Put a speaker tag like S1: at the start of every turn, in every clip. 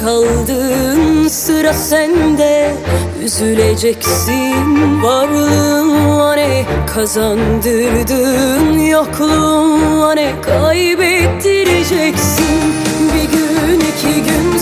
S1: kaldın sıra sende. Üzüleceksin varlığınla ne kazandırdın? Yokluğunla ne kaybettireceksin? Bir gün iki gün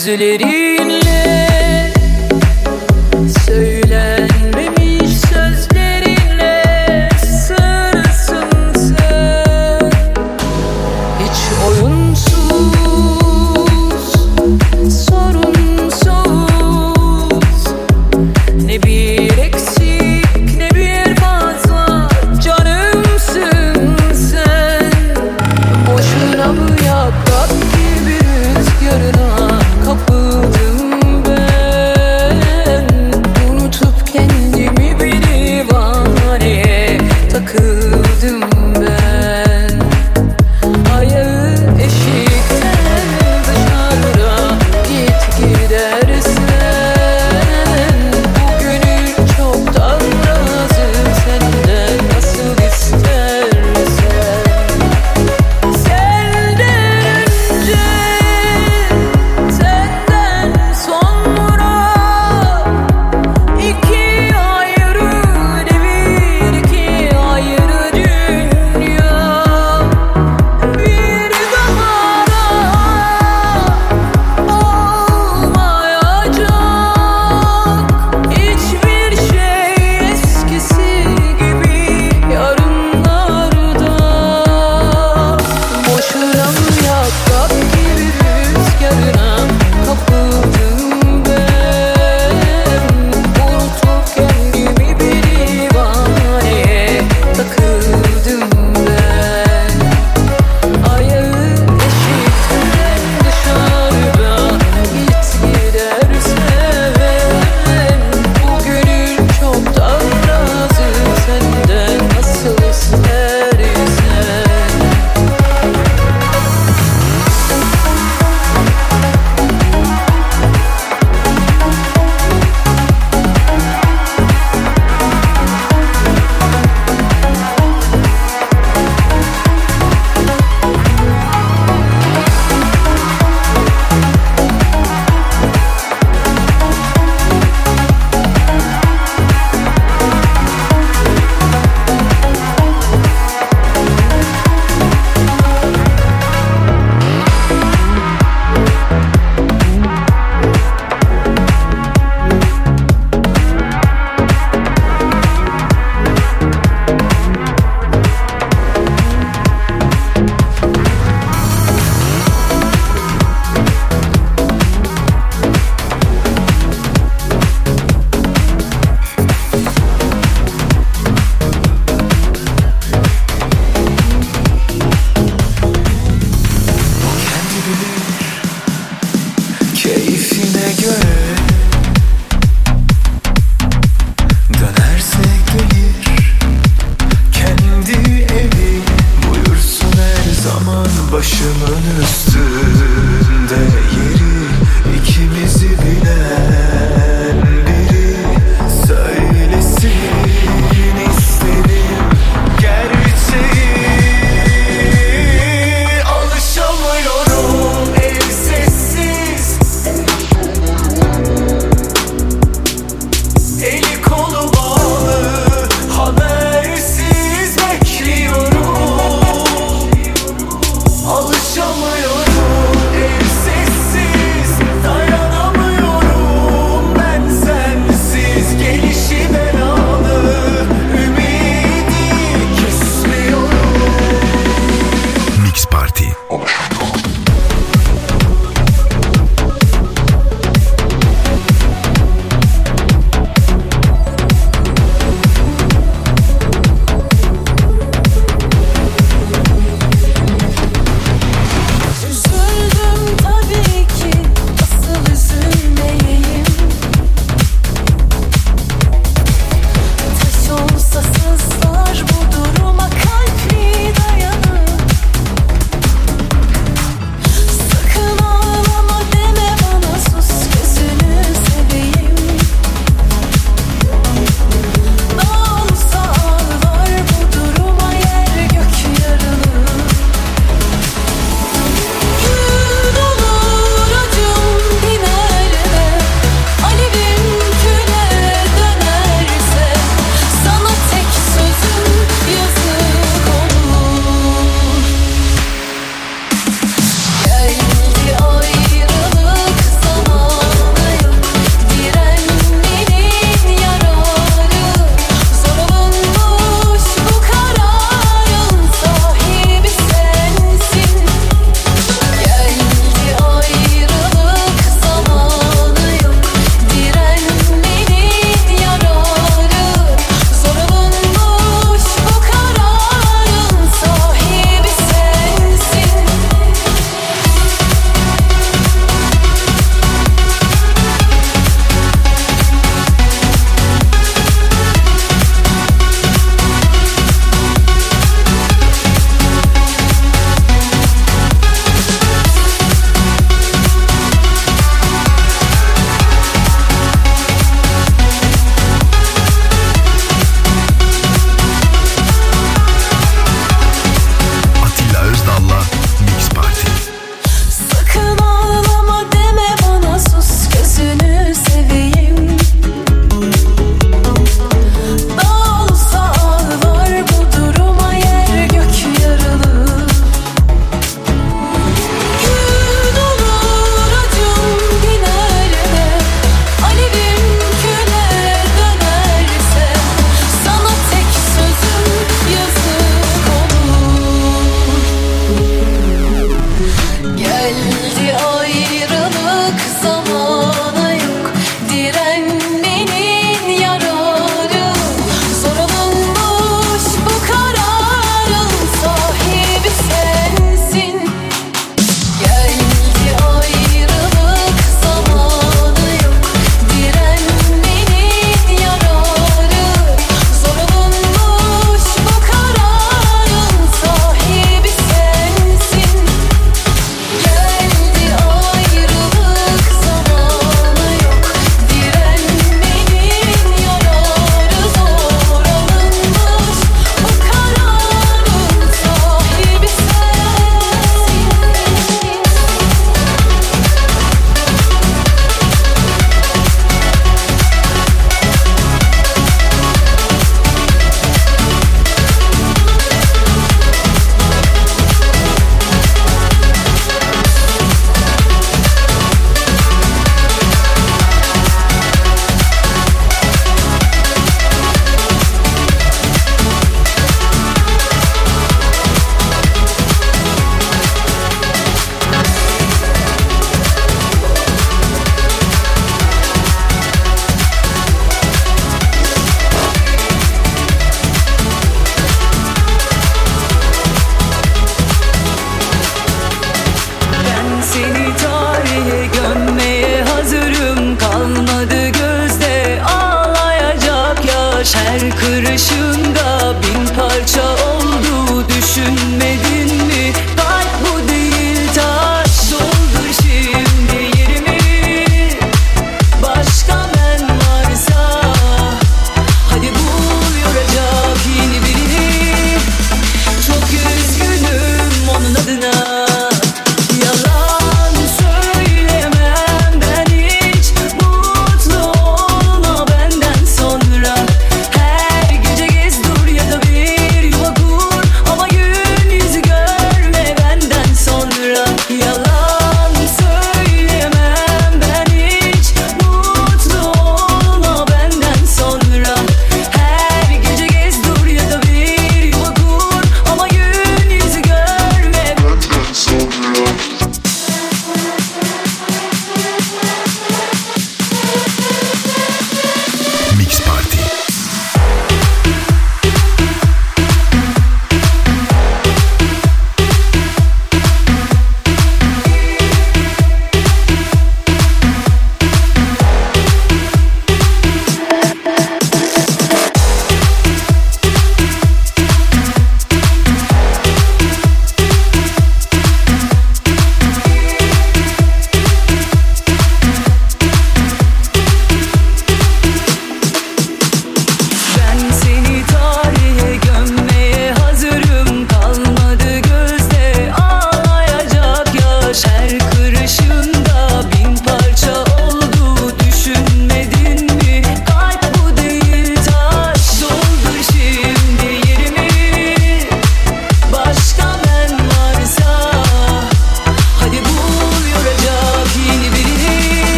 S2: üzülürüm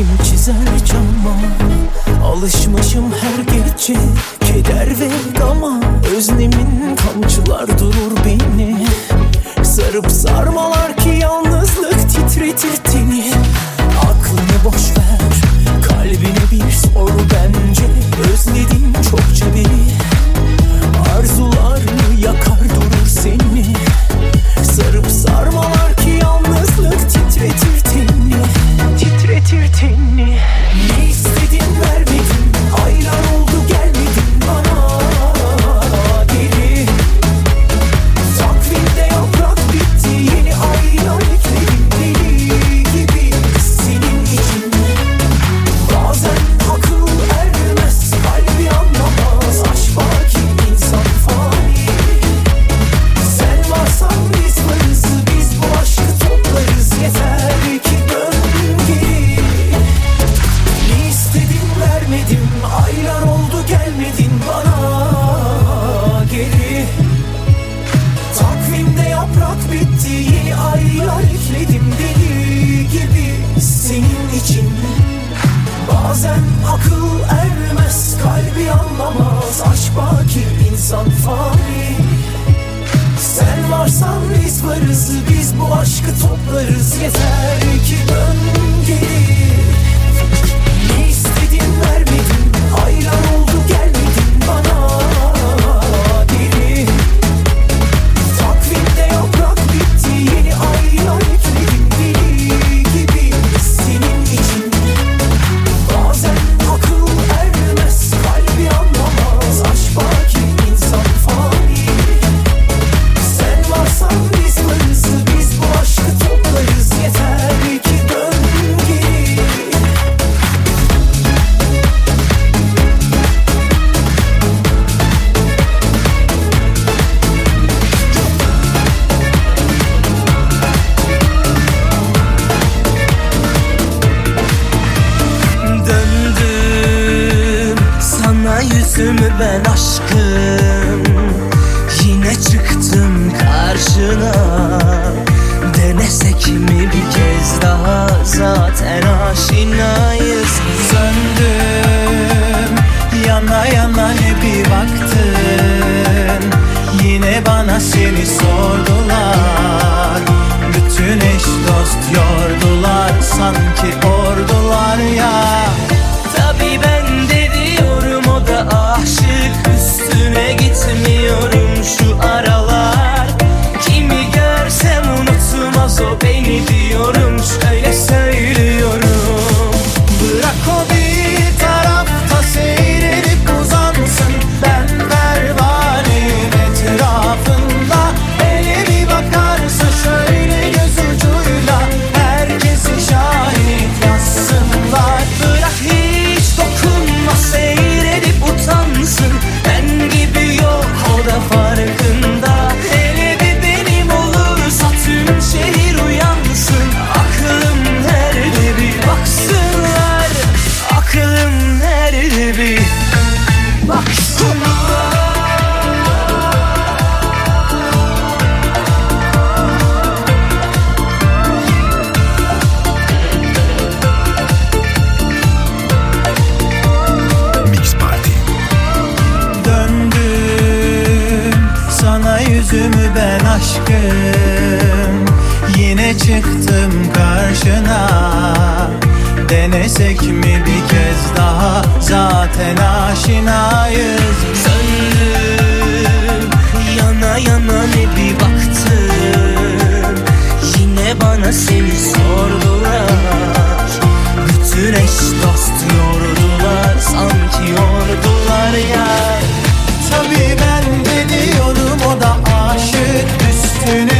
S2: resim çizer cama? Alışmışım her gece keder ve gama. Özlemin kamçılar durur beni. Sarıp sarmalar ki yalnızlık titretir
S3: aşkım. Yine çıktım karşına. Denesek mi bir kez daha? Zaten aşinayız. Söndüm Yana yana ne bir
S1: baktım. Yine bana seni sordular. Bütün eş dost yordular Sanki yordular ya. Tabii ben üstüne